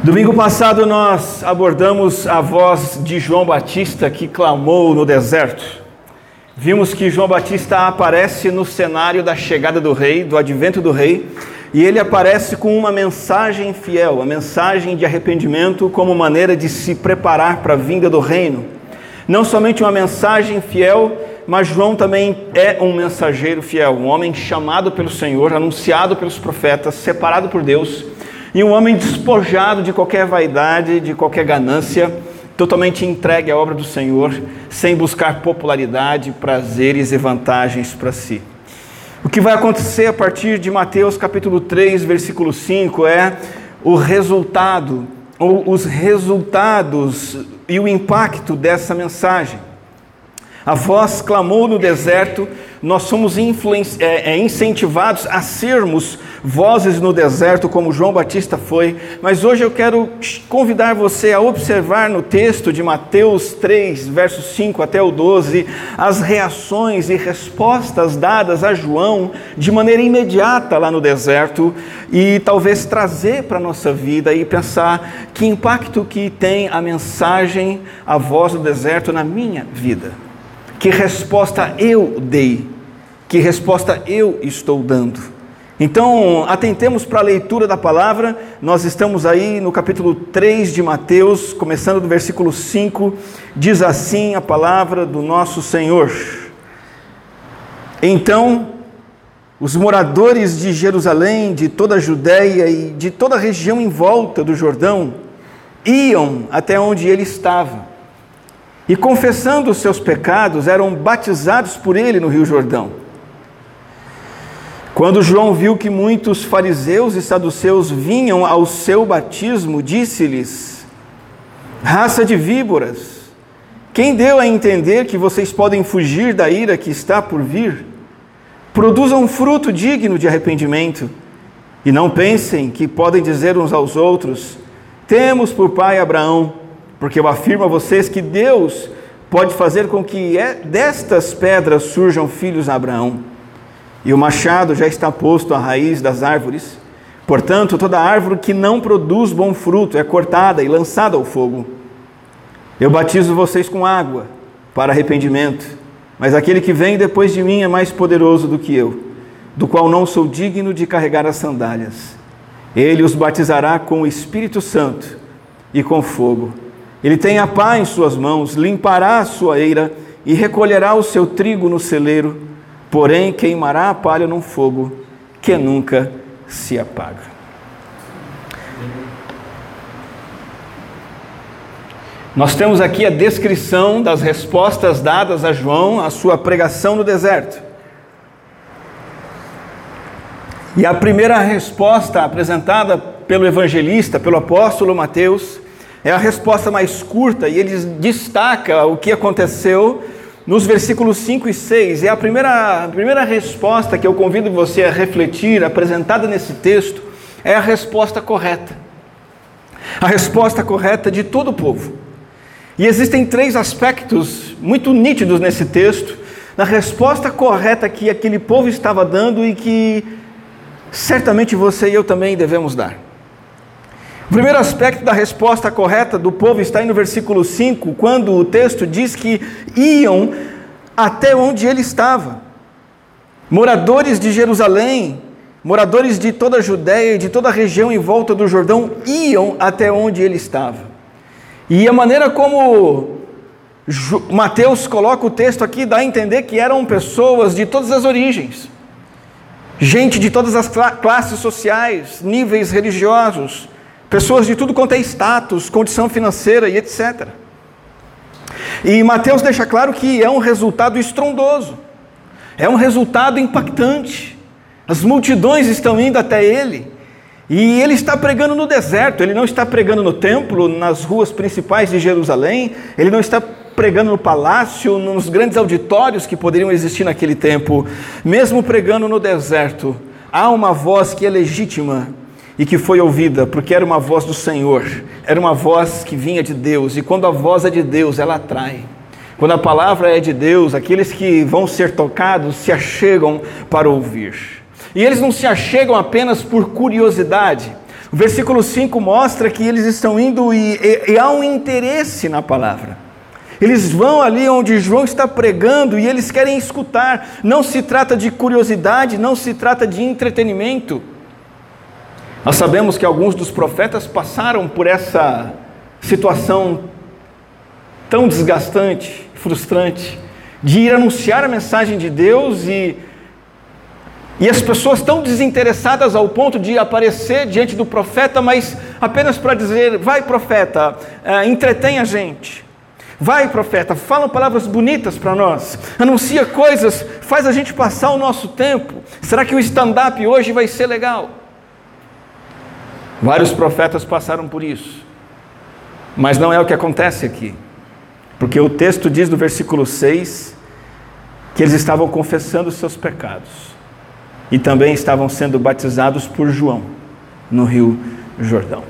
Domingo passado nós abordamos a voz de João Batista que clamou no deserto. Vimos que João Batista aparece no cenário da chegada do rei, do advento do rei, e ele aparece com uma mensagem fiel, uma mensagem de arrependimento como maneira de se preparar para a vinda do reino. Não somente uma mensagem fiel, mas João também é um mensageiro fiel, um homem chamado pelo Senhor, anunciado pelos profetas, separado por Deus e um homem despojado de qualquer vaidade, de qualquer ganância, totalmente entregue à obra do Senhor, sem buscar popularidade, prazeres e vantagens para si. O que vai acontecer a partir de Mateus capítulo 3, versículo 5 é o resultado, ou os resultados e o impacto dessa mensagem. A voz clamou no deserto, nós somos é, é, incentivados a sermos vozes no deserto, como João Batista foi, mas hoje eu quero convidar você a observar no texto de Mateus 3, versos 5 até o 12, as reações e respostas dadas a João de maneira imediata lá no deserto e talvez trazer para a nossa vida e pensar que impacto que tem a mensagem, a voz do deserto na minha vida. Que resposta eu dei? Que resposta eu estou dando? Então, atentemos para a leitura da palavra. Nós estamos aí no capítulo 3 de Mateus, começando do versículo 5. Diz assim a palavra do nosso Senhor. Então, os moradores de Jerusalém, de toda a Judéia e de toda a região em volta do Jordão iam até onde ele estava e confessando os seus pecados, eram batizados por ele no Rio Jordão. Quando João viu que muitos fariseus e saduceus vinham ao seu batismo, disse-lhes: Raça de víboras, quem deu a entender que vocês podem fugir da ira que está por vir? Produzam um fruto digno de arrependimento, e não pensem que podem dizer uns aos outros: Temos por pai Abraão. Porque eu afirmo a vocês que Deus pode fazer com que é, destas pedras surjam filhos a Abraão. E o machado já está posto à raiz das árvores. Portanto, toda árvore que não produz bom fruto é cortada e lançada ao fogo. Eu batizo vocês com água para arrependimento, mas aquele que vem depois de mim é mais poderoso do que eu, do qual não sou digno de carregar as sandálias. Ele os batizará com o Espírito Santo e com fogo. Ele tem a pá em suas mãos, limpará a sua eira e recolherá o seu trigo no celeiro, porém queimará a palha num fogo que nunca se apaga. Nós temos aqui a descrição das respostas dadas a João à sua pregação no deserto. E a primeira resposta apresentada pelo evangelista, pelo apóstolo Mateus, é a resposta mais curta e ele destaca o que aconteceu nos versículos 5 e 6. É a primeira, a primeira resposta que eu convido você a refletir, apresentada nesse texto, é a resposta correta. A resposta correta de todo o povo. E existem três aspectos muito nítidos nesse texto, na resposta correta que aquele povo estava dando e que certamente você e eu também devemos dar. O primeiro aspecto da resposta correta do povo está aí no versículo 5, quando o texto diz que iam até onde ele estava. Moradores de Jerusalém, moradores de toda a Judéia e de toda a região em volta do Jordão iam até onde ele estava. E a maneira como Mateus coloca o texto aqui dá a entender que eram pessoas de todas as origens, gente de todas as classes sociais, níveis religiosos pessoas de tudo quanto é status, condição financeira e etc. E Mateus deixa claro que é um resultado estrondoso, é um resultado impactante. As multidões estão indo até ele, e ele está pregando no deserto, ele não está pregando no templo, nas ruas principais de Jerusalém, ele não está pregando no palácio, nos grandes auditórios que poderiam existir naquele tempo. Mesmo pregando no deserto, há uma voz que é legítima e que foi ouvida, porque era uma voz do Senhor, era uma voz que vinha de Deus, e quando a voz é de Deus, ela atrai. Quando a palavra é de Deus, aqueles que vão ser tocados se achegam para ouvir. E eles não se achegam apenas por curiosidade, O versículo 5 mostra que eles estão indo e, e, e há um interesse na palavra. Eles vão ali onde João está pregando e eles querem escutar. Não se trata de curiosidade, não se trata de entretenimento. Nós sabemos que alguns dos profetas passaram por essa situação tão desgastante, frustrante, de ir anunciar a mensagem de Deus e e as pessoas estão desinteressadas ao ponto de aparecer diante do profeta, mas apenas para dizer: vai, profeta, uh, entretém a gente. Vai, profeta, fala palavras bonitas para nós, anuncia coisas, faz a gente passar o nosso tempo. Será que o stand-up hoje vai ser legal? Vários profetas passaram por isso, mas não é o que acontece aqui, porque o texto diz no versículo 6 que eles estavam confessando seus pecados e também estavam sendo batizados por João no Rio Jordão.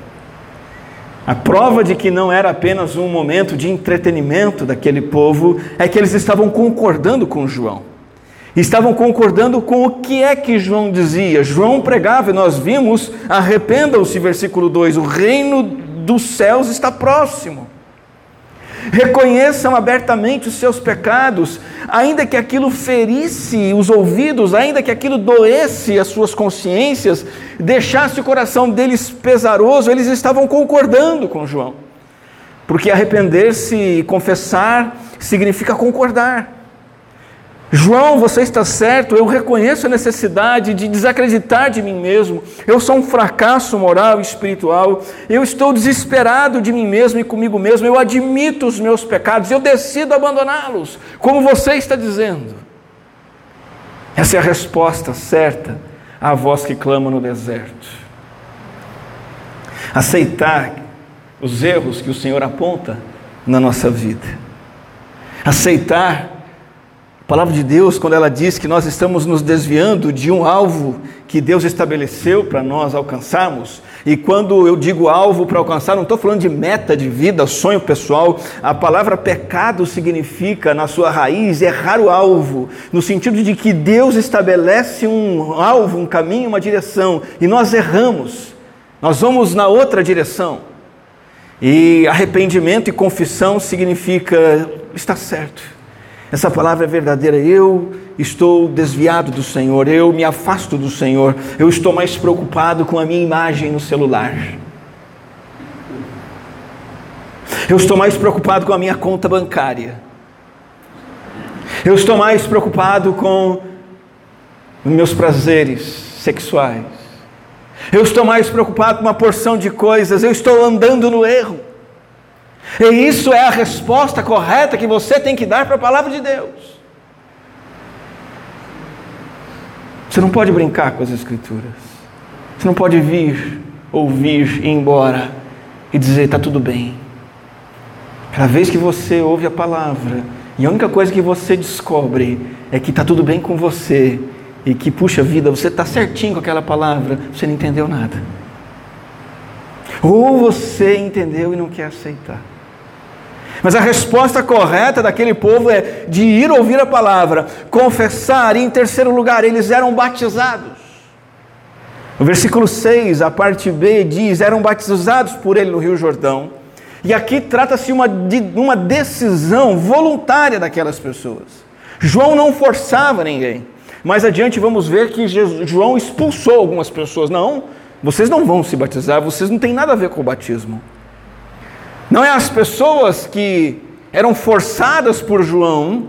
A prova de que não era apenas um momento de entretenimento daquele povo é que eles estavam concordando com João. Estavam concordando com o que é que João dizia. João pregava, e nós vimos, arrependam-se, versículo 2: o reino dos céus está próximo. Reconheçam abertamente os seus pecados, ainda que aquilo ferisse os ouvidos, ainda que aquilo doesse as suas consciências, deixasse o coração deles pesaroso, eles estavam concordando com João. Porque arrepender-se e confessar significa concordar. João, você está certo, eu reconheço a necessidade de desacreditar de mim mesmo. Eu sou um fracasso moral e espiritual. Eu estou desesperado de mim mesmo e comigo mesmo. Eu admito os meus pecados, eu decido abandoná-los, como você está dizendo. Essa é a resposta certa à voz que clama no deserto. Aceitar os erros que o Senhor aponta na nossa vida. Aceitar a palavra de Deus, quando ela diz que nós estamos nos desviando de um alvo que Deus estabeleceu para nós alcançarmos, e quando eu digo alvo para alcançar, não estou falando de meta de vida, sonho pessoal, a palavra pecado significa, na sua raiz, errar o alvo, no sentido de que Deus estabelece um alvo, um caminho, uma direção, e nós erramos, nós vamos na outra direção. E arrependimento e confissão significa está certo essa palavra é verdadeira. Eu estou desviado do Senhor, eu me afasto do Senhor, eu estou mais preocupado com a minha imagem no celular. Eu estou mais preocupado com a minha conta bancária. Eu estou mais preocupado com meus prazeres sexuais. Eu estou mais preocupado com uma porção de coisas. Eu estou andando no erro. E isso é a resposta correta que você tem que dar para a palavra de Deus. Você não pode brincar com as Escrituras. Você não pode vir, ouvir, ir embora e dizer: está tudo bem. Cada vez que você ouve a palavra, e a única coisa que você descobre é que está tudo bem com você e que, puxa vida, você está certinho com aquela palavra, você não entendeu nada. Ou você entendeu e não quer aceitar. Mas a resposta correta daquele povo é de ir ouvir a palavra, confessar, e em terceiro lugar, eles eram batizados. O versículo 6, a parte B, diz: eram batizados por ele no Rio Jordão. E aqui trata-se uma, de uma decisão voluntária daquelas pessoas. João não forçava ninguém. Mais adiante vamos ver que João expulsou algumas pessoas. Não, vocês não vão se batizar, vocês não têm nada a ver com o batismo. Não é as pessoas que eram forçadas por João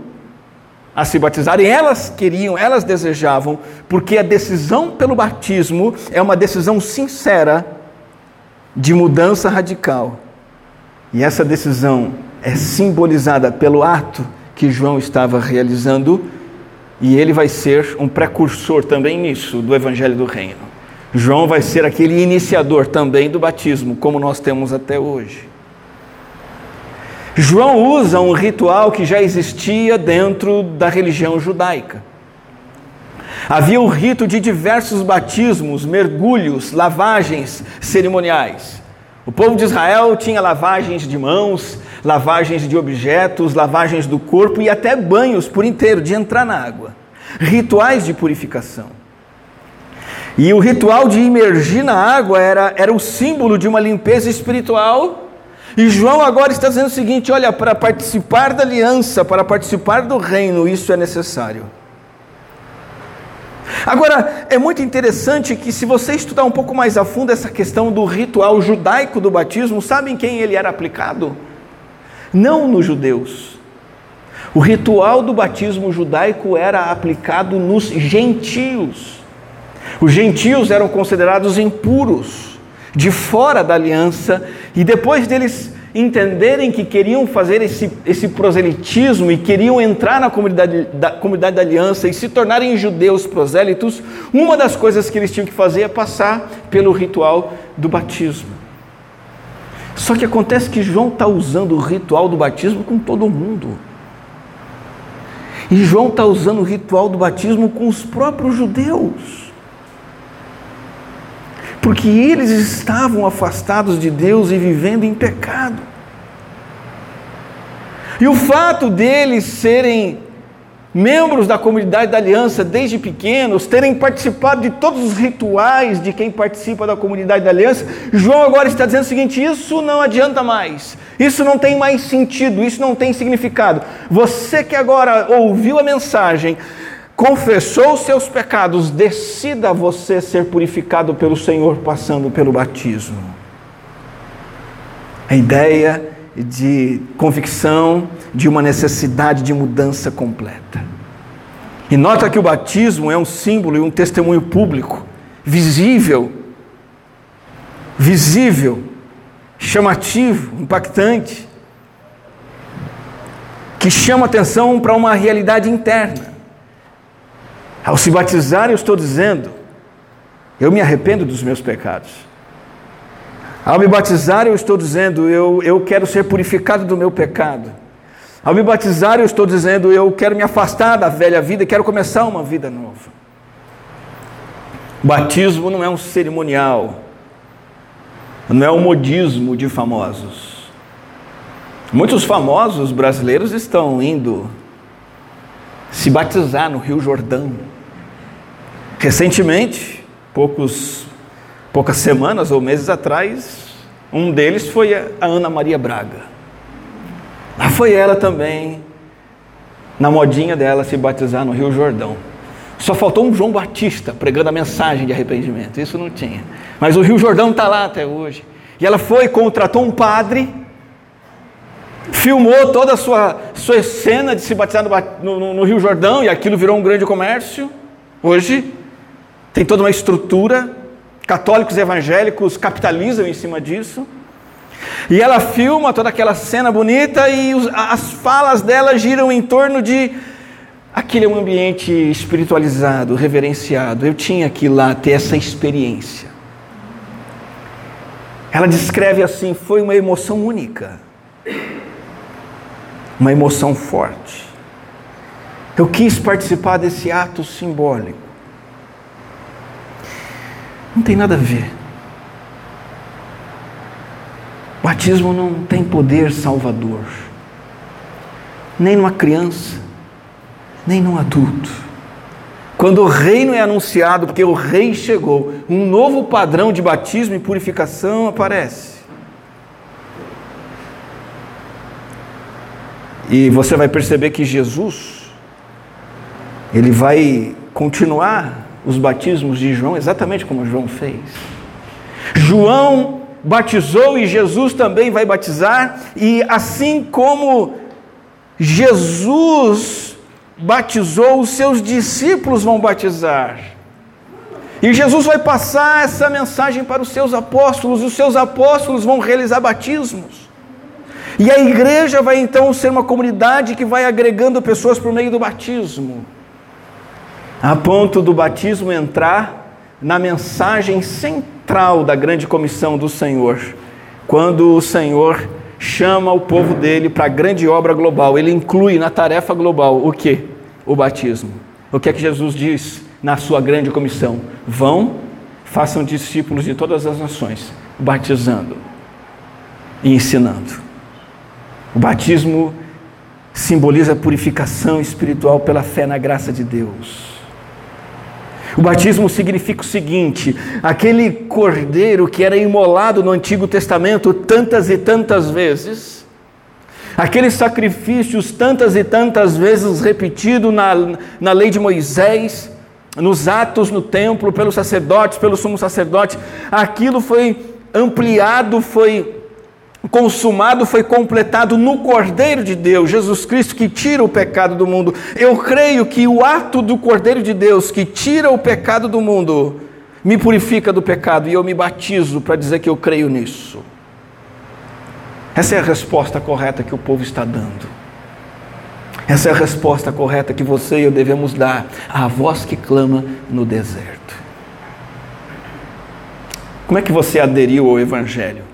a se batizarem, elas queriam, elas desejavam, porque a decisão pelo batismo é uma decisão sincera de mudança radical. E essa decisão é simbolizada pelo ato que João estava realizando, e ele vai ser um precursor também nisso, do Evangelho do Reino. João vai ser aquele iniciador também do batismo, como nós temos até hoje. João usa um ritual que já existia dentro da religião judaica. Havia o rito de diversos batismos, mergulhos, lavagens cerimoniais. O povo de Israel tinha lavagens de mãos, lavagens de objetos, lavagens do corpo e até banhos por inteiro de entrar na água. Rituais de purificação. E o ritual de imergir na água era, era o símbolo de uma limpeza espiritual. E João agora está dizendo o seguinte: olha, para participar da aliança, para participar do reino, isso é necessário. Agora, é muito interessante que, se você estudar um pouco mais a fundo essa questão do ritual judaico do batismo, sabem quem ele era aplicado? Não nos judeus. O ritual do batismo judaico era aplicado nos gentios. Os gentios eram considerados impuros, de fora da aliança, e depois deles entenderem que queriam fazer esse, esse proselitismo e queriam entrar na comunidade da, comunidade da aliança e se tornarem judeus prosélitos, uma das coisas que eles tinham que fazer é passar pelo ritual do batismo. Só que acontece que João está usando o ritual do batismo com todo mundo. E João está usando o ritual do batismo com os próprios judeus. Porque eles estavam afastados de Deus e vivendo em pecado. E o fato deles serem membros da comunidade da aliança desde pequenos, terem participado de todos os rituais de quem participa da comunidade da aliança, João agora está dizendo o seguinte: isso não adianta mais, isso não tem mais sentido, isso não tem significado. Você que agora ouviu a mensagem, confessou os seus pecados, decida você ser purificado pelo Senhor passando pelo batismo. A ideia de convicção de uma necessidade de mudança completa. E nota que o batismo é um símbolo e um testemunho público, visível, visível, chamativo, impactante, que chama atenção para uma realidade interna. Ao se batizar, eu estou dizendo: eu me arrependo dos meus pecados. Ao me batizar, eu estou dizendo: eu, eu quero ser purificado do meu pecado. Ao me batizar, eu estou dizendo: eu quero me afastar da velha vida e quero começar uma vida nova. Batismo não é um cerimonial, não é um modismo de famosos. Muitos famosos brasileiros estão indo se batizar no Rio Jordão. Recentemente, poucos, poucas semanas ou meses atrás, um deles foi a Ana Maria Braga. Lá foi ela também, na modinha dela, se batizar no Rio Jordão. Só faltou um João Batista pregando a mensagem de arrependimento. Isso não tinha. Mas o Rio Jordão está lá até hoje. E ela foi, contratou um padre filmou toda a sua, sua cena de se batizar no, no, no, Rio Jordão e aquilo virou um grande comércio. Hoje tem toda uma estrutura, católicos e evangélicos capitalizam em cima disso. E ela filma toda aquela cena bonita e as falas dela giram em torno de aquele é um ambiente espiritualizado, reverenciado. Eu tinha que ir lá ter essa experiência. Ela descreve assim: foi uma emoção única uma emoção forte. Eu quis participar desse ato simbólico. Não tem nada a ver. batismo não tem poder salvador, nem numa criança, nem num adulto. Quando o reino é anunciado, porque o rei chegou, um novo padrão de batismo e purificação aparece. E você vai perceber que Jesus, ele vai continuar os batismos de João exatamente como João fez. João batizou e Jesus também vai batizar, e assim como Jesus batizou, os seus discípulos vão batizar. E Jesus vai passar essa mensagem para os seus apóstolos, os seus apóstolos vão realizar batismos. E a igreja vai então ser uma comunidade que vai agregando pessoas por meio do batismo, a ponto do batismo entrar na mensagem central da grande comissão do Senhor, quando o Senhor chama o povo dele para a grande obra global, ele inclui na tarefa global o que? O batismo. O que é que Jesus diz na sua grande comissão? Vão, façam discípulos de todas as nações, batizando e ensinando. O batismo simboliza a purificação espiritual pela fé na graça de Deus. O batismo significa o seguinte: aquele cordeiro que era imolado no Antigo Testamento tantas e tantas vezes, aqueles sacrifícios tantas e tantas vezes repetidos na, na lei de Moisés, nos atos no templo, pelos sacerdotes, pelo sumo sacerdote, aquilo foi ampliado, foi consumado, foi completado no Cordeiro de Deus, Jesus Cristo que tira o pecado do mundo. Eu creio que o ato do Cordeiro de Deus que tira o pecado do mundo me purifica do pecado e eu me batizo para dizer que eu creio nisso. Essa é a resposta correta que o povo está dando. Essa é a resposta correta que você e eu devemos dar à voz que clama no deserto. Como é que você aderiu ao Evangelho?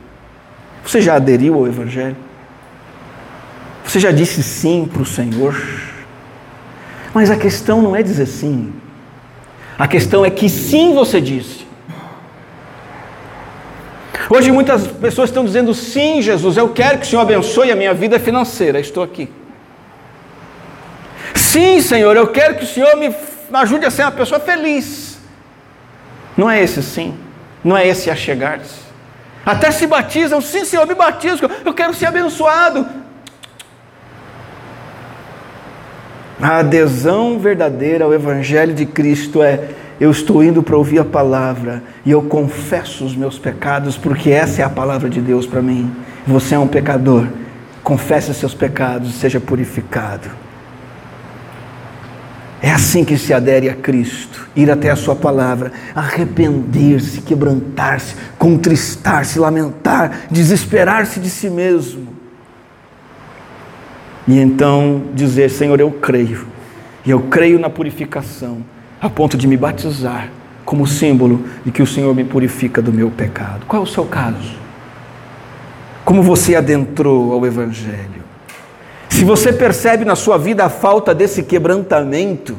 Você já aderiu ao Evangelho? Você já disse sim para o Senhor? Mas a questão não é dizer sim. A questão é que sim você disse. Hoje muitas pessoas estão dizendo sim, Jesus, eu quero que o Senhor abençoe a minha vida financeira, estou aqui. Sim, Senhor, eu quero que o Senhor me ajude a ser uma pessoa feliz. Não é esse sim, não é esse a chegar-se. Até se batizam, sim, Senhor, me batizo, eu quero ser abençoado. A adesão verdadeira ao Evangelho de Cristo é: eu estou indo para ouvir a palavra e eu confesso os meus pecados, porque essa é a palavra de Deus para mim. Você é um pecador, confesse seus pecados, seja purificado. É assim que se adere a Cristo, ir até a Sua palavra, arrepender-se, quebrantar-se, contristar-se, lamentar, desesperar-se de si mesmo. E então dizer: Senhor, eu creio, e eu creio na purificação, a ponto de me batizar como símbolo de que o Senhor me purifica do meu pecado. Qual é o seu caso? Como você adentrou ao Evangelho? Se você percebe na sua vida a falta desse quebrantamento,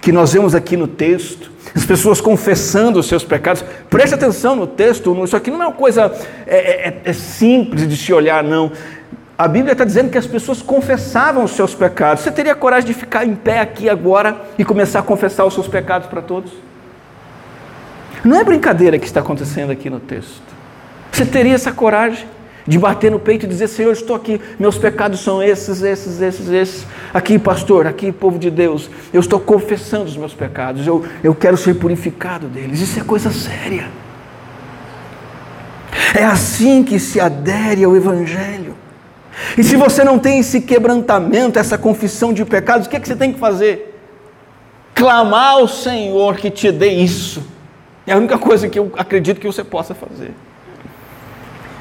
que nós vemos aqui no texto, as pessoas confessando os seus pecados, preste atenção no texto, isso aqui não é uma coisa é, é, é, é simples de se olhar, não. A Bíblia está dizendo que as pessoas confessavam os seus pecados. Você teria coragem de ficar em pé aqui agora e começar a confessar os seus pecados para todos? Não é brincadeira que está acontecendo aqui no texto. Você teria essa coragem? De bater no peito e dizer: Senhor, estou aqui, meus pecados são esses, esses, esses, esses. Aqui, pastor, aqui, povo de Deus, eu estou confessando os meus pecados, eu, eu quero ser purificado deles. Isso é coisa séria. É assim que se adere ao Evangelho. E se você não tem esse quebrantamento, essa confissão de pecados, o que, é que você tem que fazer? Clamar ao Senhor que te dê isso. É a única coisa que eu acredito que você possa fazer.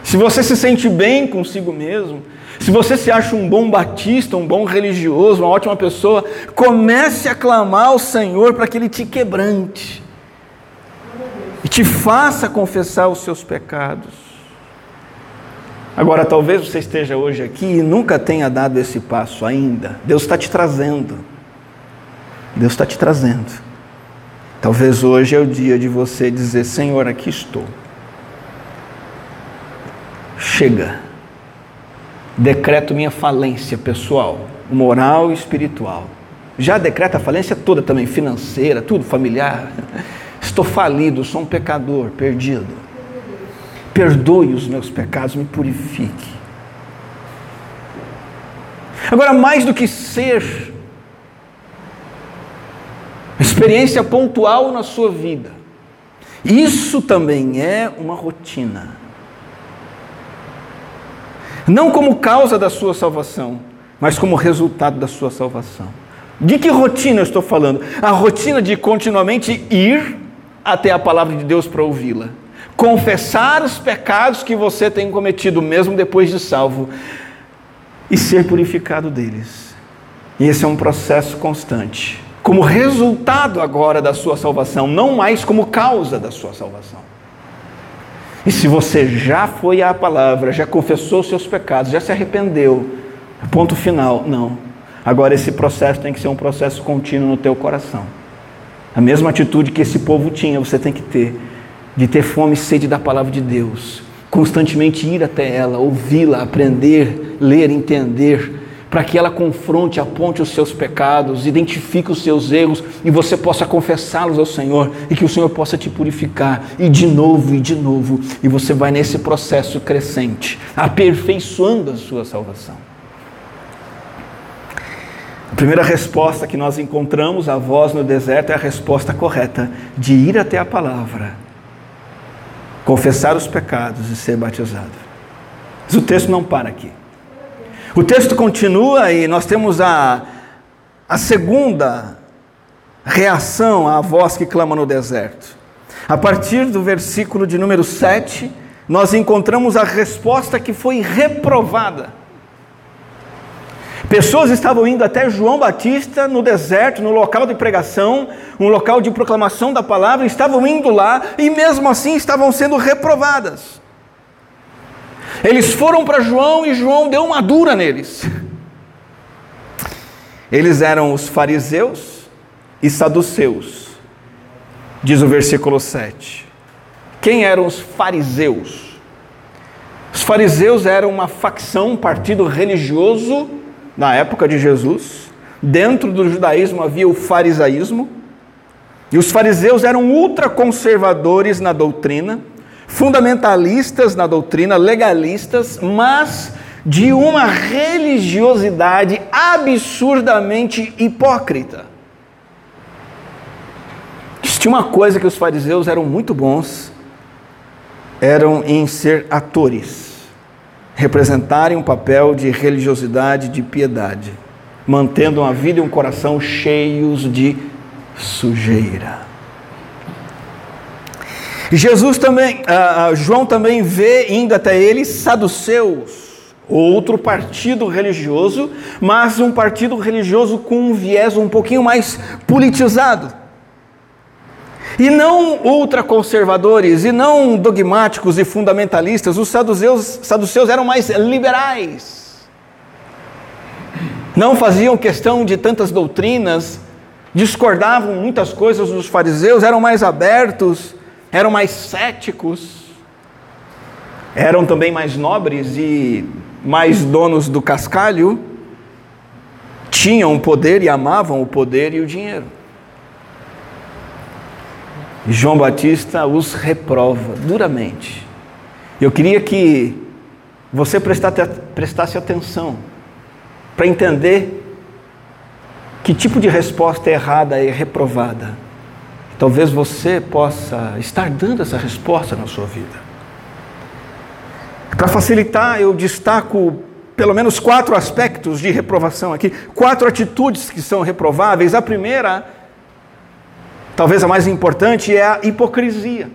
Se você se sente bem consigo mesmo, se você se acha um bom batista, um bom religioso, uma ótima pessoa, comece a clamar ao Senhor para que Ele te quebrante e te faça confessar os seus pecados. Agora, talvez você esteja hoje aqui e nunca tenha dado esse passo ainda. Deus está te trazendo. Deus está te trazendo. Talvez hoje é o dia de você dizer: Senhor, aqui estou chega. Decreto minha falência pessoal, moral e espiritual. Já decreta a falência toda também, financeira, tudo, familiar. Estou falido, sou um pecador, perdido. Perdoe os meus pecados, me purifique. Agora, mais do que ser experiência pontual na sua vida, isso também é uma rotina não como causa da sua salvação, mas como resultado da sua salvação. De que rotina eu estou falando? A rotina de continuamente ir até a palavra de Deus para ouvi-la, confessar os pecados que você tem cometido, mesmo depois de salvo, e ser purificado deles. E esse é um processo constante, como resultado agora da sua salvação, não mais como causa da sua salvação. E se você já foi à palavra, já confessou seus pecados, já se arrependeu, ponto final, não. Agora esse processo tem que ser um processo contínuo no teu coração. A mesma atitude que esse povo tinha, você tem que ter, de ter fome e sede da palavra de Deus, constantemente ir até ela, ouvi-la, aprender, ler, entender, para que ela confronte, aponte os seus pecados, identifique os seus erros e você possa confessá-los ao Senhor e que o Senhor possa te purificar e de novo e de novo e você vai nesse processo crescente, aperfeiçoando a sua salvação. A primeira resposta que nós encontramos, a voz no deserto, é a resposta correta de ir até a palavra, confessar os pecados e ser batizado. Mas o texto não para aqui. O texto continua e nós temos a, a segunda reação à voz que clama no deserto. A partir do versículo de número 7, nós encontramos a resposta que foi reprovada. Pessoas estavam indo até João Batista no deserto, no local de pregação, um local de proclamação da palavra, estavam indo lá e mesmo assim estavam sendo reprovadas. Eles foram para João e João deu uma dura neles. Eles eram os fariseus e saduceus, diz o versículo 7. Quem eram os fariseus? Os fariseus eram uma facção, um partido religioso na época de Jesus. Dentro do judaísmo havia o farisaísmo. E os fariseus eram ultraconservadores na doutrina fundamentalistas na doutrina, legalistas, mas de uma religiosidade absurdamente hipócrita. Tinha uma coisa que os fariseus eram muito bons, eram em ser atores, representarem um papel de religiosidade, de piedade, mantendo uma vida e um coração cheios de sujeira. Jesus também, uh, João também vê indo até ele saduceus, outro partido religioso, mas um partido religioso com um viés um pouquinho mais politizado. E não ultraconservadores, e não dogmáticos e fundamentalistas, os saduceus, saduceus eram mais liberais. Não faziam questão de tantas doutrinas, discordavam muitas coisas dos fariseus, eram mais abertos eram mais céticos, eram também mais nobres e mais donos do cascalho, tinham o poder e amavam o poder e o dinheiro. E João Batista os reprova duramente. Eu queria que você prestasse atenção para entender que tipo de resposta é errada e reprovada Talvez você possa estar dando essa resposta na sua vida. Para facilitar, eu destaco pelo menos quatro aspectos de reprovação aqui, quatro atitudes que são reprováveis. A primeira, talvez a mais importante, é a hipocrisia.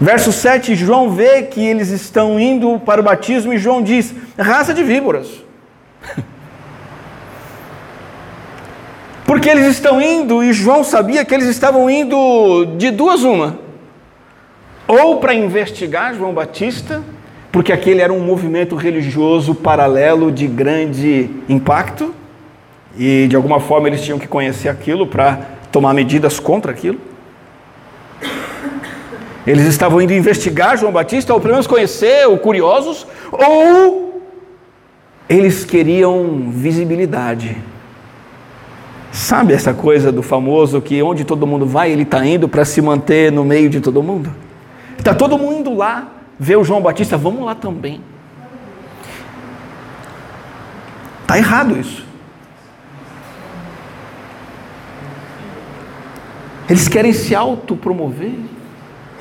Verso 7, João vê que eles estão indo para o batismo e João diz: raça de víboras. Porque eles estão indo, e João sabia que eles estavam indo de duas uma. Ou para investigar João Batista, porque aquele era um movimento religioso paralelo de grande impacto, e de alguma forma eles tinham que conhecer aquilo para tomar medidas contra aquilo. Eles estavam indo investigar João Batista, ou pelo menos conhecer, ou curiosos, ou eles queriam visibilidade Sabe essa coisa do famoso que onde todo mundo vai, ele está indo para se manter no meio de todo mundo? Está todo mundo indo lá ver o João Batista, vamos lá também. Está errado isso. Eles querem se autopromover,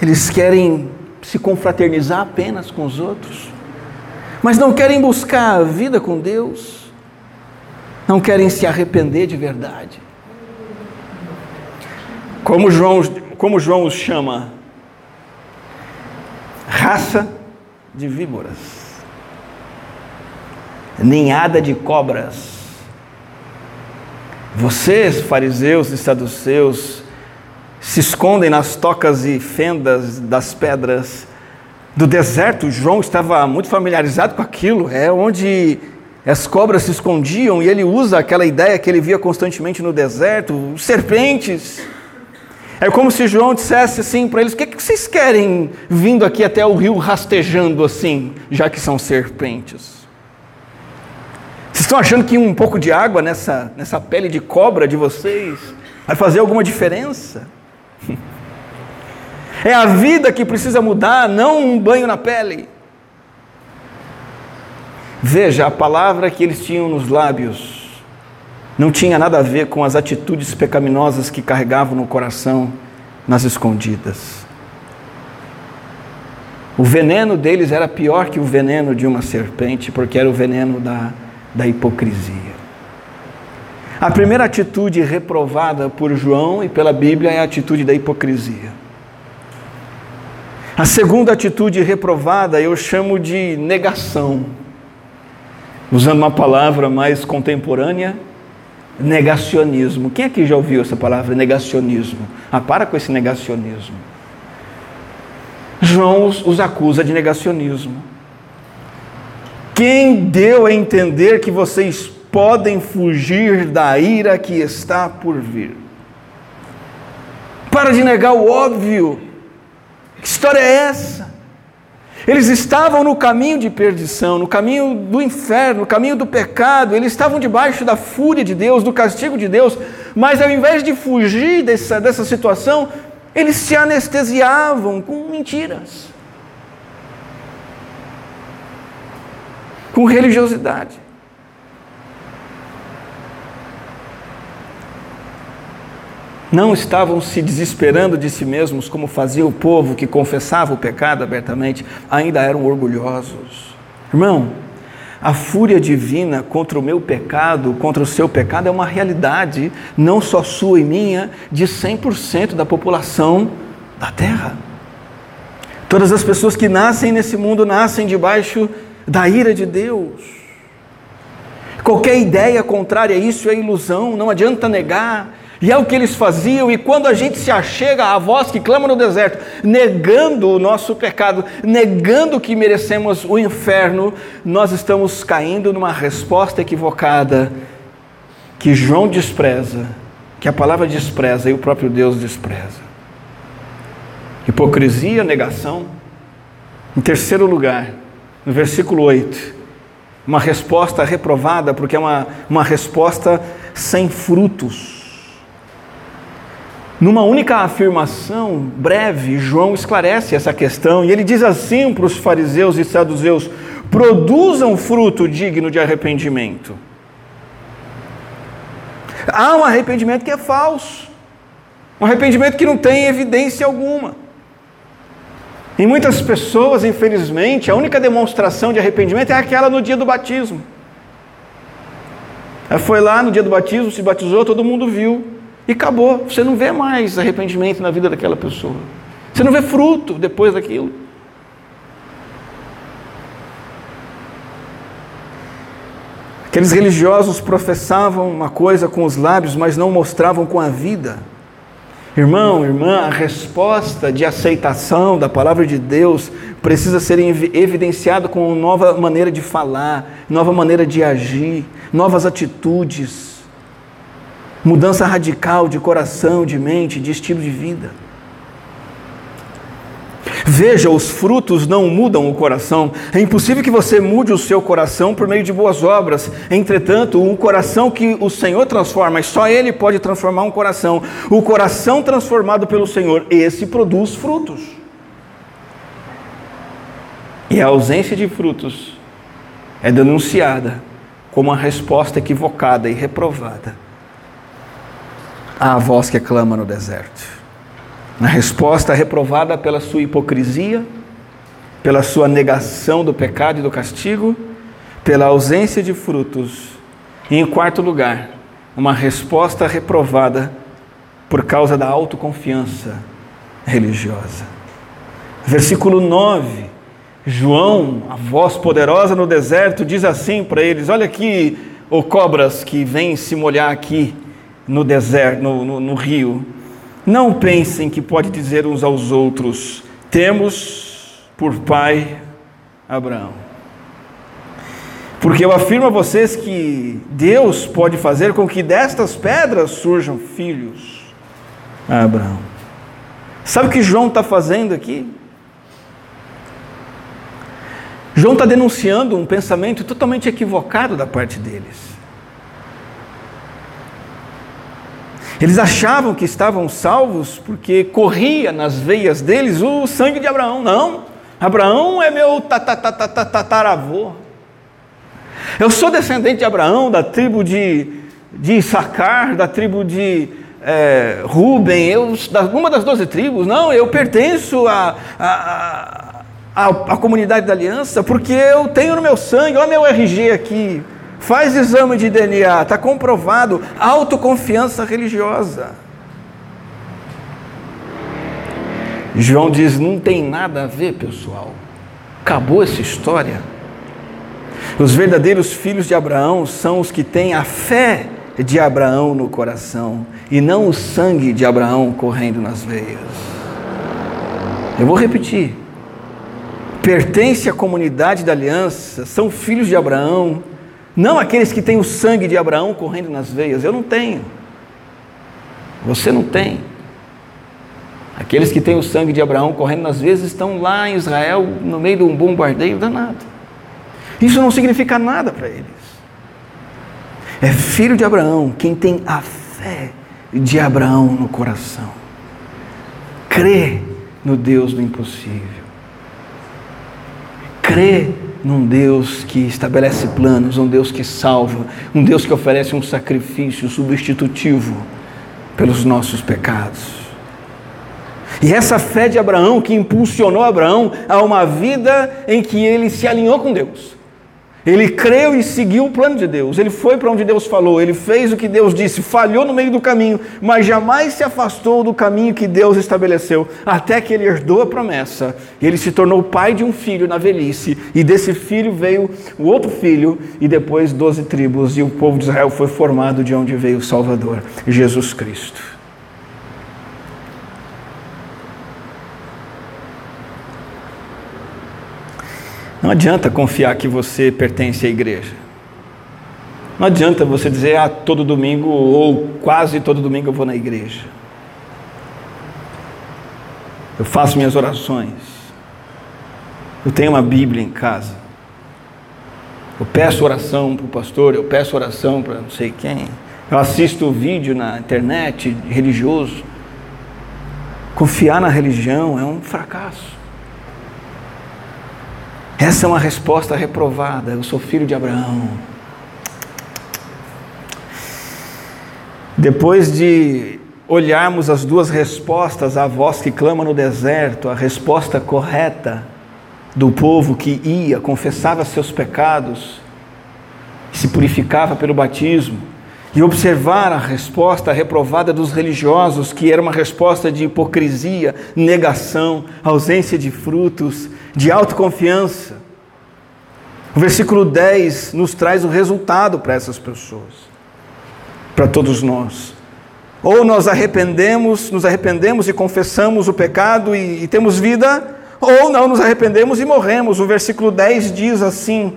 eles querem se confraternizar apenas com os outros, mas não querem buscar a vida com Deus não querem se arrepender de verdade. Como João, como João os chama? Raça de víboras, ninhada de cobras. Vocês, fariseus e saduceus, se escondem nas tocas e fendas das pedras do deserto. João estava muito familiarizado com aquilo, é onde as cobras se escondiam e ele usa aquela ideia que ele via constantemente no deserto, serpentes. É como se João dissesse assim para eles: o que, que vocês querem vindo aqui até o rio rastejando assim, já que são serpentes? Vocês estão achando que um pouco de água nessa, nessa pele de cobra de vocês vai fazer alguma diferença? É a vida que precisa mudar, não um banho na pele. Veja, a palavra que eles tinham nos lábios não tinha nada a ver com as atitudes pecaminosas que carregavam no coração nas escondidas. O veneno deles era pior que o veneno de uma serpente, porque era o veneno da, da hipocrisia. A primeira atitude reprovada por João e pela Bíblia é a atitude da hipocrisia. A segunda atitude reprovada eu chamo de negação. Usando uma palavra mais contemporânea, negacionismo. Quem aqui já ouviu essa palavra, negacionismo? Ah, para com esse negacionismo. João os acusa de negacionismo. Quem deu a entender que vocês podem fugir da ira que está por vir? Para de negar o óbvio. Que história é essa? Eles estavam no caminho de perdição, no caminho do inferno, no caminho do pecado, eles estavam debaixo da fúria de Deus, do castigo de Deus, mas ao invés de fugir dessa, dessa situação, eles se anestesiavam com mentiras, com religiosidade. Não estavam se desesperando de si mesmos, como fazia o povo que confessava o pecado abertamente, ainda eram orgulhosos. Irmão, a fúria divina contra o meu pecado, contra o seu pecado, é uma realidade, não só sua e minha, de 100% da população da terra. Todas as pessoas que nascem nesse mundo nascem debaixo da ira de Deus. Qualquer ideia contrária a isso é ilusão, não adianta negar. E é o que eles faziam, e quando a gente se achega à voz que clama no deserto, negando o nosso pecado, negando que merecemos o inferno, nós estamos caindo numa resposta equivocada que João despreza, que a palavra despreza e o próprio Deus despreza. Hipocrisia, negação. Em terceiro lugar, no versículo 8, uma resposta reprovada, porque é uma, uma resposta sem frutos. Numa única afirmação breve, João esclarece essa questão e ele diz assim para os fariseus e saduceus: produzam fruto digno de arrependimento. Há um arrependimento que é falso, um arrependimento que não tem evidência alguma. Em muitas pessoas, infelizmente, a única demonstração de arrependimento é aquela no dia do batismo. Ela foi lá no dia do batismo, se batizou, todo mundo viu. E acabou. Você não vê mais arrependimento na vida daquela pessoa. Você não vê fruto depois daquilo. Aqueles religiosos professavam uma coisa com os lábios, mas não mostravam com a vida. Irmão, irmã, a resposta de aceitação da palavra de Deus precisa ser evidenciada com nova maneira de falar, nova maneira de agir, novas atitudes mudança radical de coração, de mente, de estilo de vida. Veja, os frutos não mudam o coração. É impossível que você mude o seu coração por meio de boas obras. Entretanto, um coração que o Senhor transforma, e só Ele pode transformar um coração. O coração transformado pelo Senhor, esse produz frutos. E a ausência de frutos é denunciada como uma resposta equivocada e reprovada à voz que clama no deserto. A resposta reprovada pela sua hipocrisia, pela sua negação do pecado e do castigo, pela ausência de frutos. E em quarto lugar, uma resposta reprovada por causa da autoconfiança religiosa. Versículo 9. João, a voz poderosa no deserto, diz assim para eles: Olha aqui, ô cobras que vêm se molhar aqui no deserto, no, no, no rio, não pensem que pode dizer uns aos outros: temos por pai Abraão. Porque eu afirmo a vocês que Deus pode fazer com que destas pedras surjam filhos a Abraão. Sabe o que João está fazendo aqui? João está denunciando um pensamento totalmente equivocado da parte deles. Eles achavam que estavam salvos porque corria nas veias deles o sangue de Abraão. Não, Abraão é meu tataravô. Eu sou descendente de Abraão, da tribo de, de Issacar, da tribo de é, Ruben, eu, da, uma das doze tribos. Não, eu pertenço à a, a, a, a, comunidade da aliança porque eu tenho no meu sangue, olha meu RG aqui. Faz exame de DNA, está comprovado. Autoconfiança religiosa. João diz: não tem nada a ver, pessoal. Acabou essa história. Os verdadeiros filhos de Abraão são os que têm a fé de Abraão no coração e não o sangue de Abraão correndo nas veias. Eu vou repetir. Pertence à comunidade da aliança, são filhos de Abraão, não aqueles que têm o sangue de Abraão correndo nas veias. Eu não tenho. Você não tem. Aqueles que têm o sangue de Abraão correndo nas veias estão lá em Israel, no meio de um bombardeio danado. Isso não significa nada para eles. É filho de Abraão quem tem a fé de Abraão no coração. Crê no Deus do impossível. Crê num Deus que estabelece planos, um Deus que salva, um Deus que oferece um sacrifício substitutivo pelos nossos pecados. E essa fé de Abraão que impulsionou Abraão a uma vida em que ele se alinhou com Deus. Ele creu e seguiu o plano de Deus. Ele foi para onde Deus falou. Ele fez o que Deus disse. Falhou no meio do caminho, mas jamais se afastou do caminho que Deus estabeleceu, até que ele herdou a promessa. Ele se tornou pai de um filho na velhice, e desse filho veio o outro filho, e depois doze tribos, e o povo de Israel foi formado de onde veio o Salvador, Jesus Cristo. Não adianta confiar que você pertence à igreja. Não adianta você dizer, ah, todo domingo ou quase todo domingo eu vou na igreja. Eu faço minhas orações. Eu tenho uma Bíblia em casa. Eu peço oração para o pastor, eu peço oração para não sei quem. Eu assisto vídeo na internet religioso. Confiar na religião é um fracasso. Essa é uma resposta reprovada. Eu sou filho de Abraão. Depois de olharmos as duas respostas, a voz que clama no deserto, a resposta correta do povo que ia, confessava seus pecados, se purificava pelo batismo, e observar a resposta reprovada dos religiosos, que era uma resposta de hipocrisia, negação, ausência de frutos, de autoconfiança. O versículo 10 nos traz o resultado para essas pessoas, para todos nós. Ou nós arrependemos, nos arrependemos e confessamos o pecado e, e temos vida, ou não nos arrependemos e morremos. O versículo 10 diz assim: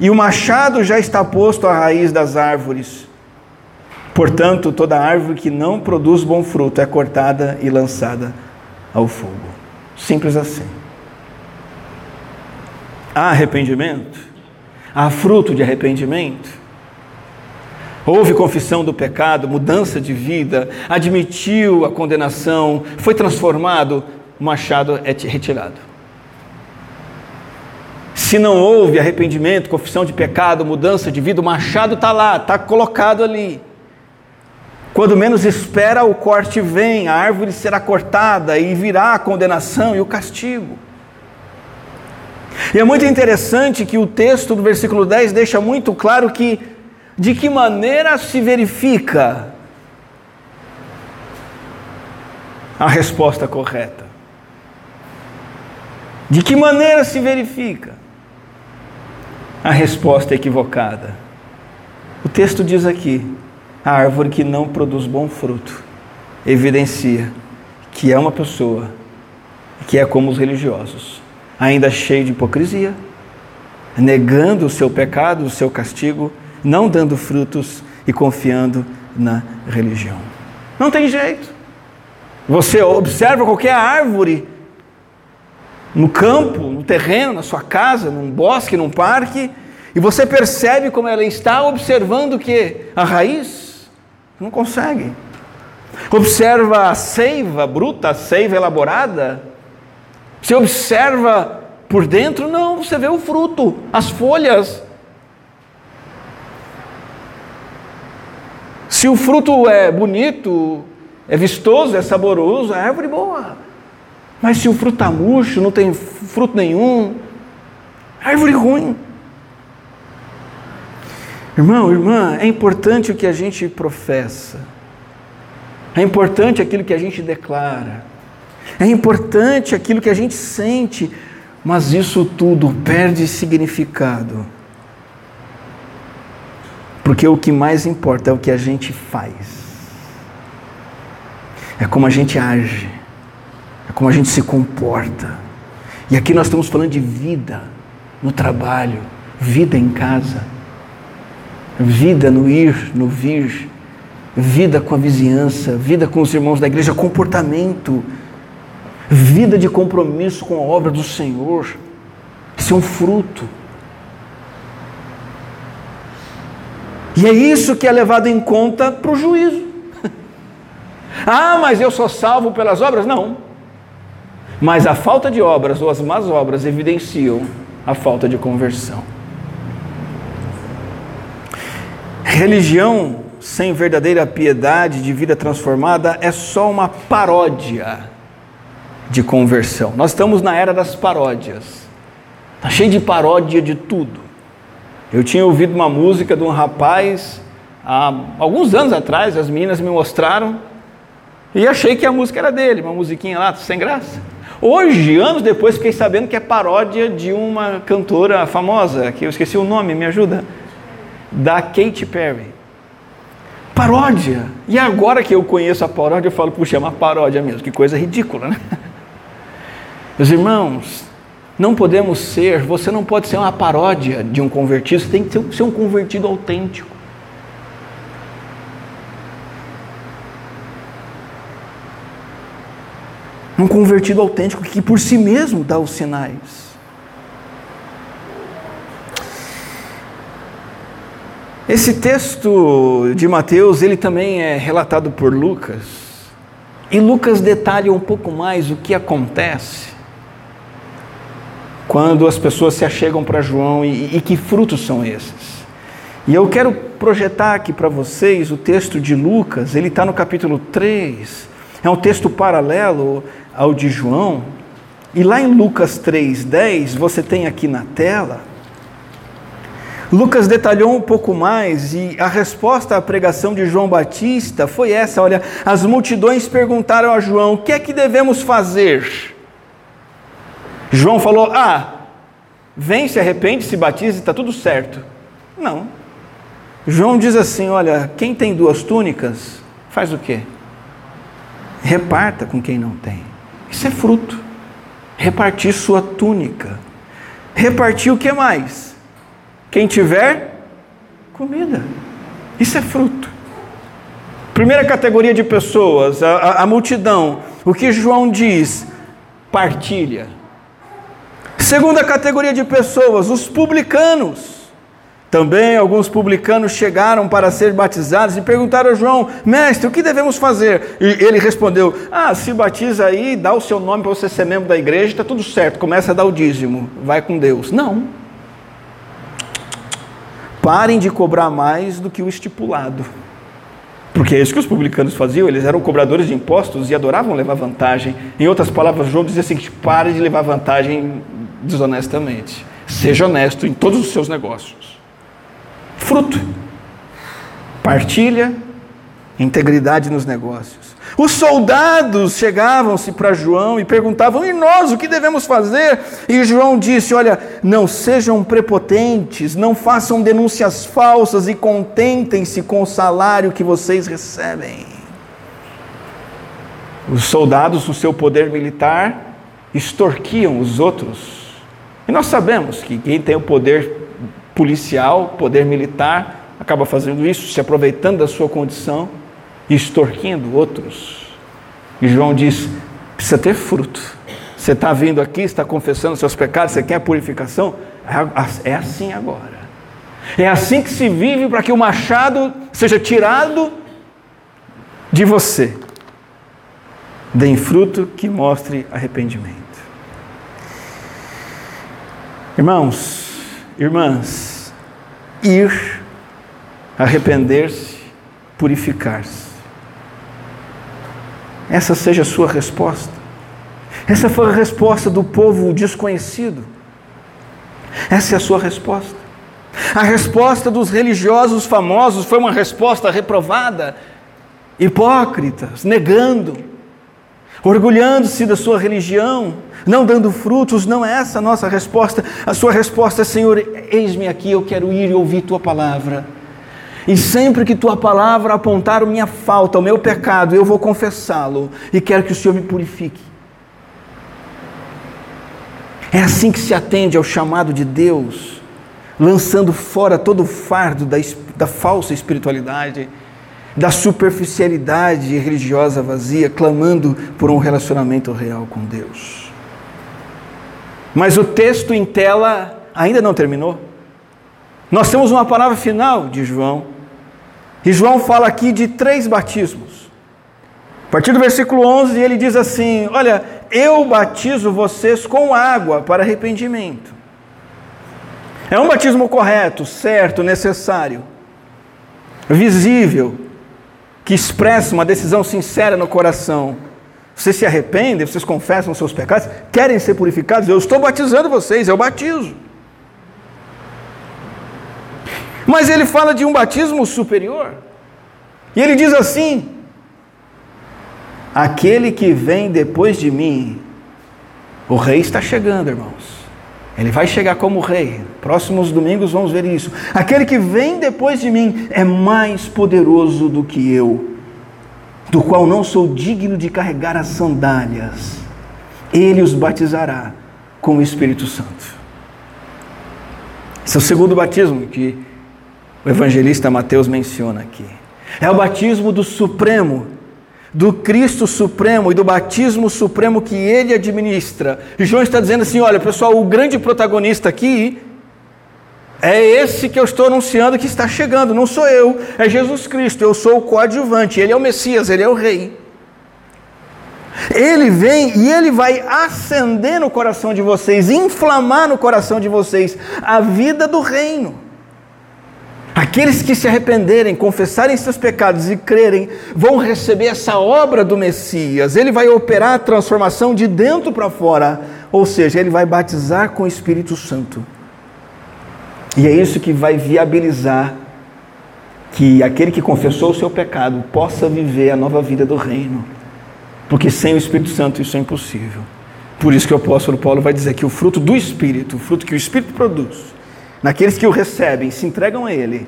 E o machado já está posto à raiz das árvores Portanto, toda árvore que não produz bom fruto é cortada e lançada ao fogo. Simples assim. Há arrependimento? Há fruto de arrependimento? Houve confissão do pecado, mudança de vida, admitiu a condenação, foi transformado, o machado é retirado. Se não houve arrependimento, confissão de pecado, mudança de vida, o machado está lá, está colocado ali. Quando menos espera, o corte vem, a árvore será cortada e virá a condenação e o castigo. E é muito interessante que o texto do versículo 10 deixa muito claro que de que maneira se verifica a resposta correta. De que maneira se verifica a resposta equivocada? O texto diz aqui: a árvore que não produz bom fruto evidencia que é uma pessoa que é como os religiosos, ainda cheio de hipocrisia, negando o seu pecado, o seu castigo, não dando frutos e confiando na religião. Não tem jeito. Você observa qualquer árvore no campo, no terreno, na sua casa, num bosque, num parque, e você percebe como ela está observando o que? A raiz? Não consegue. Observa a seiva bruta, a seiva elaborada. Você observa por dentro, não, você vê o fruto, as folhas. Se o fruto é bonito, é vistoso, é saboroso, é árvore boa. Mas se o fruto está murcho, não tem fruto nenhum, é árvore ruim. Irmão, irmã, é importante o que a gente professa. É importante aquilo que a gente declara. É importante aquilo que a gente sente, mas isso tudo perde significado. Porque o que mais importa é o que a gente faz. É como a gente age. É como a gente se comporta. E aqui nós estamos falando de vida no trabalho, vida em casa, vida no ir, no vir, vida com a vizinhança, vida com os irmãos da igreja, comportamento, vida de compromisso com a obra do Senhor. Isso é um fruto. E é isso que é levado em conta para o juízo. ah, mas eu sou salvo pelas obras? Não. Mas a falta de obras ou as más obras evidenciam a falta de conversão. Religião sem verdadeira piedade de vida transformada é só uma paródia de conversão. Nós estamos na era das paródias. Está cheio de paródia de tudo. Eu tinha ouvido uma música de um rapaz há alguns anos atrás, as meninas me mostraram e achei que a música era dele, uma musiquinha lá, sem graça. Hoje, anos depois, fiquei sabendo que é paródia de uma cantora famosa, que eu esqueci o nome, me ajuda? Da Katy Perry. Paródia. E agora que eu conheço a paródia, eu falo, puxa, é uma paródia mesmo, que coisa ridícula, né? Meus irmãos, não podemos ser, você não pode ser uma paródia de um convertido, você tem que ser um convertido autêntico. Um convertido autêntico que por si mesmo dá os sinais. Esse texto de Mateus, ele também é relatado por Lucas. E Lucas detalha um pouco mais o que acontece quando as pessoas se achegam para João e, e que frutos são esses. E eu quero projetar aqui para vocês o texto de Lucas, ele está no capítulo 3, é um texto paralelo ao de João. E lá em Lucas 3,10, você tem aqui na tela, Lucas detalhou um pouco mais e a resposta à pregação de João Batista foi essa: olha, as multidões perguntaram a João: o que é que devemos fazer? João falou: ah, vem, se arrepende, se batiza e está tudo certo. Não. João diz assim: olha, quem tem duas túnicas, faz o quê? Reparta com quem não tem. Isso é fruto. Repartir sua túnica. Repartir o que mais? Quem tiver comida. Isso é fruto. Primeira categoria de pessoas, a, a, a multidão. O que João diz? Partilha. Segunda categoria de pessoas, os publicanos. Também alguns publicanos chegaram para ser batizados e perguntaram a João: Mestre, o que devemos fazer? E ele respondeu: Ah, se batiza aí, dá o seu nome para você ser membro da igreja, está tudo certo, começa a dar o dízimo, vai com Deus. Não. Parem de cobrar mais do que o estipulado. Porque é isso que os publicanos faziam, eles eram cobradores de impostos e adoravam levar vantagem. Em outras palavras, João dizia assim: pare de levar vantagem desonestamente. Seja honesto em todos os seus negócios. Fruto. Partilha, integridade nos negócios. Os soldados chegavam-se para João e perguntavam: E nós o que devemos fazer? E João disse: Olha, não sejam prepotentes, não façam denúncias falsas e contentem-se com o salário que vocês recebem. Os soldados, no seu poder militar, extorquiam os outros e nós sabemos que quem tem o poder policial, poder militar, acaba fazendo isso, se aproveitando da sua condição e extorquindo outros. E João diz: precisa ter fruto. Você está vindo aqui, está confessando seus pecados, você quer purificação? É, é assim agora. É assim que se vive para que o machado seja tirado de você. Deem fruto que mostre arrependimento. Irmãos, irmãs, ir, arrepender-se, purificar-se. Essa seja a sua resposta. Essa foi a resposta do povo desconhecido. Essa é a sua resposta. A resposta dos religiosos famosos foi uma resposta reprovada, hipócritas, negando, orgulhando-se da sua religião, não dando frutos. Não é essa a nossa resposta. A sua resposta é: Senhor, eis-me aqui, eu quero ir e ouvir tua palavra. E sempre que tua palavra apontar a minha falta, o meu pecado, eu vou confessá-lo e quero que o Senhor me purifique. É assim que se atende ao chamado de Deus, lançando fora todo o fardo da, da falsa espiritualidade, da superficialidade religiosa vazia, clamando por um relacionamento real com Deus. Mas o texto em tela ainda não terminou. Nós temos uma palavra final de João. E João fala aqui de três batismos. A partir do versículo 11, ele diz assim: Olha, eu batizo vocês com água para arrependimento. É um batismo correto, certo, necessário, visível, que expressa uma decisão sincera no coração. Vocês se arrependem, vocês confessam os seus pecados, querem ser purificados, eu estou batizando vocês, eu batizo. Mas ele fala de um batismo superior. E ele diz assim: Aquele que vem depois de mim, o rei está chegando, irmãos. Ele vai chegar como rei. Próximos domingos vamos ver isso. Aquele que vem depois de mim é mais poderoso do que eu, do qual não sou digno de carregar as sandálias. Ele os batizará com o Espírito Santo. Esse é o segundo batismo que o evangelista Mateus menciona aqui. É o batismo do Supremo do Cristo Supremo e do batismo supremo que ele administra. E João está dizendo assim: olha, pessoal, o grande protagonista aqui é esse que eu estou anunciando que está chegando, não sou eu, é Jesus Cristo, eu sou o coadjuvante, ele é o Messias, ele é o Rei. Ele vem e ele vai acender no coração de vocês, inflamar no coração de vocês a vida do reino. Aqueles que se arrependerem, confessarem seus pecados e crerem, vão receber essa obra do Messias. Ele vai operar a transformação de dentro para fora, ou seja, ele vai batizar com o Espírito Santo. E é isso que vai viabilizar que aquele que confessou o seu pecado possa viver a nova vida do reino. Porque sem o Espírito Santo isso é impossível. Por isso que o apóstolo Paulo vai dizer que o fruto do Espírito, o fruto que o Espírito produz, naqueles que o recebem, se entregam a Ele,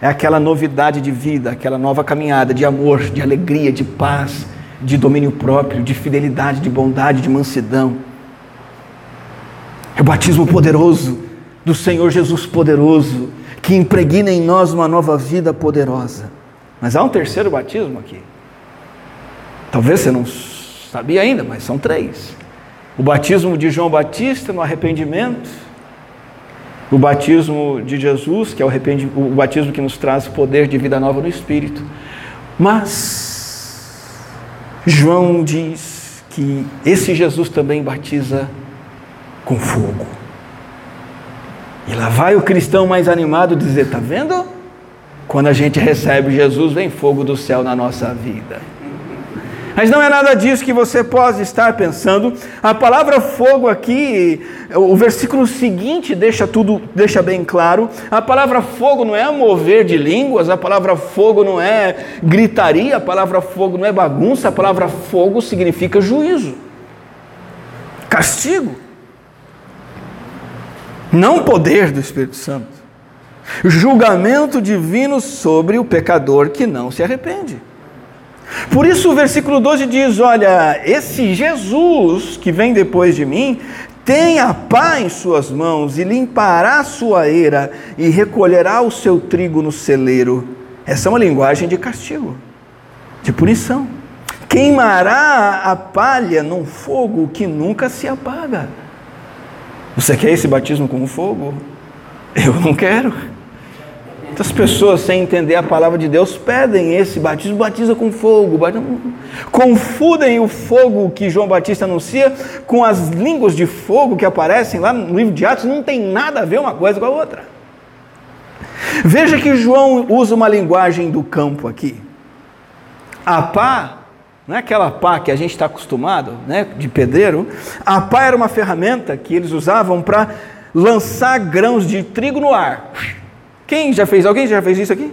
é aquela novidade de vida, aquela nova caminhada de amor, de alegria, de paz, de domínio próprio, de fidelidade, de bondade, de mansidão. É o batismo poderoso do Senhor Jesus poderoso, que impregna em nós uma nova vida poderosa. Mas há um terceiro batismo aqui. Talvez você não sabia ainda, mas são três. O batismo de João Batista no arrependimento, o batismo de Jesus, que é o, o batismo que nos traz poder de vida nova no Espírito. Mas João diz que esse Jesus também batiza com fogo. E lá vai o cristão mais animado dizer: está vendo? Quando a gente recebe Jesus, vem fogo do céu na nossa vida. Mas não é nada disso que você pode estar pensando. A palavra fogo aqui, o versículo seguinte deixa tudo, deixa bem claro. A palavra fogo não é mover de línguas, a palavra fogo não é gritaria, a palavra fogo não é bagunça, a palavra fogo significa juízo, castigo. Não poder do Espírito Santo. Julgamento divino sobre o pecador que não se arrepende. Por isso o versículo 12 diz: Olha, esse Jesus que vem depois de mim tem a pá em suas mãos e limpará sua eira e recolherá o seu trigo no celeiro. Essa é uma linguagem de castigo, de punição. queimará a palha num fogo que nunca se apaga. Você quer esse batismo com fogo? Eu não quero. Muitas pessoas, sem entender a palavra de Deus, pedem esse batismo, batiza com fogo. Batiza... Confundem o fogo que João Batista anuncia com as línguas de fogo que aparecem lá no livro de Atos, não tem nada a ver uma coisa com a outra. Veja que João usa uma linguagem do campo aqui. A pá, não é aquela pá que a gente está acostumado, né, de pedreiro. A pá era uma ferramenta que eles usavam para lançar grãos de trigo no ar. Quem já fez? Alguém já fez isso aqui?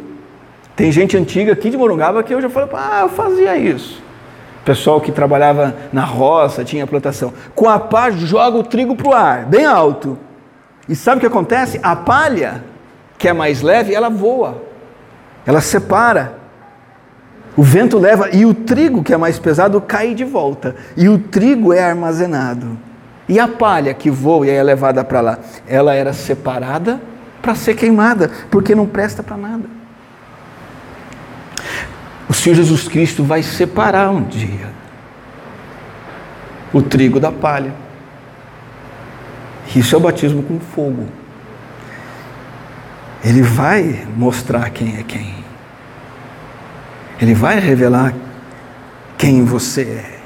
Tem gente antiga aqui de Morungaba que eu já falei, ah, eu fazia isso. Pessoal que trabalhava na roça, tinha plantação. Com a pá, joga o trigo para o ar, bem alto. E sabe o que acontece? A palha, que é mais leve, ela voa. Ela separa. O vento leva e o trigo, que é mais pesado, cai de volta. E o trigo é armazenado. E a palha que voa e é levada para lá, ela era separada para ser queimada, porque não presta para nada. O Senhor Jesus Cristo vai separar um dia o trigo da palha. Isso é o batismo com fogo. Ele vai mostrar quem é quem. Ele vai revelar quem você é.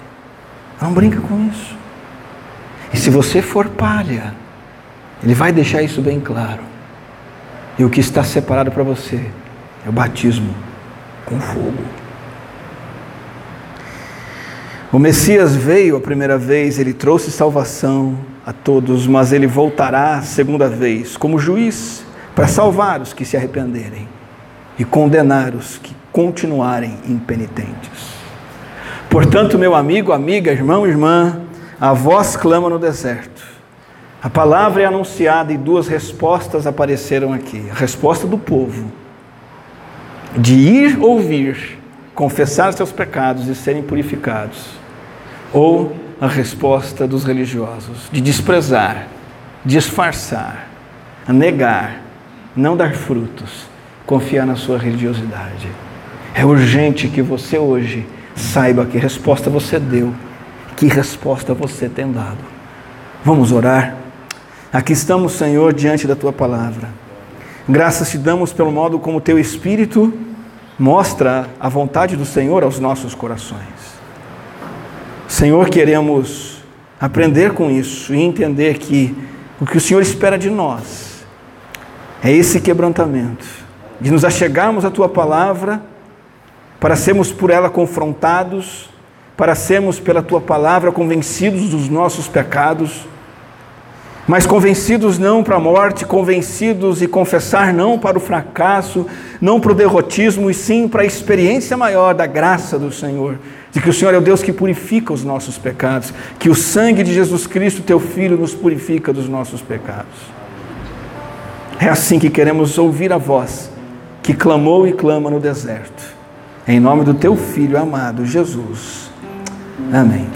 Não brinca com isso. E se você for palha, ele vai deixar isso bem claro. E o que está separado para você é o batismo com fogo. O Messias veio a primeira vez, ele trouxe salvação a todos, mas ele voltará a segunda vez como juiz para salvar os que se arrependerem e condenar os que continuarem impenitentes. Portanto, meu amigo, amiga, irmão, irmã, a voz clama no deserto a palavra é anunciada e duas respostas apareceram aqui. A resposta do povo, de ir ouvir, confessar seus pecados e serem purificados. Ou a resposta dos religiosos, de desprezar, disfarçar, negar, não dar frutos, confiar na sua religiosidade. É urgente que você hoje saiba que resposta você deu, que resposta você tem dado. Vamos orar? Aqui estamos, Senhor, diante da tua palavra. Graças te damos pelo modo como teu Espírito mostra a vontade do Senhor aos nossos corações. Senhor, queremos aprender com isso e entender que o que o Senhor espera de nós é esse quebrantamento, de nos achegarmos à tua palavra para sermos por ela confrontados, para sermos pela tua palavra convencidos dos nossos pecados mas convencidos não para a morte, convencidos e confessar não para o fracasso, não para o derrotismo, e sim para a experiência maior da graça do Senhor, de que o Senhor é o Deus que purifica os nossos pecados, que o sangue de Jesus Cristo, teu Filho, nos purifica dos nossos pecados. É assim que queremos ouvir a voz que clamou e clama no deserto. Em nome do teu Filho amado, Jesus. Amém.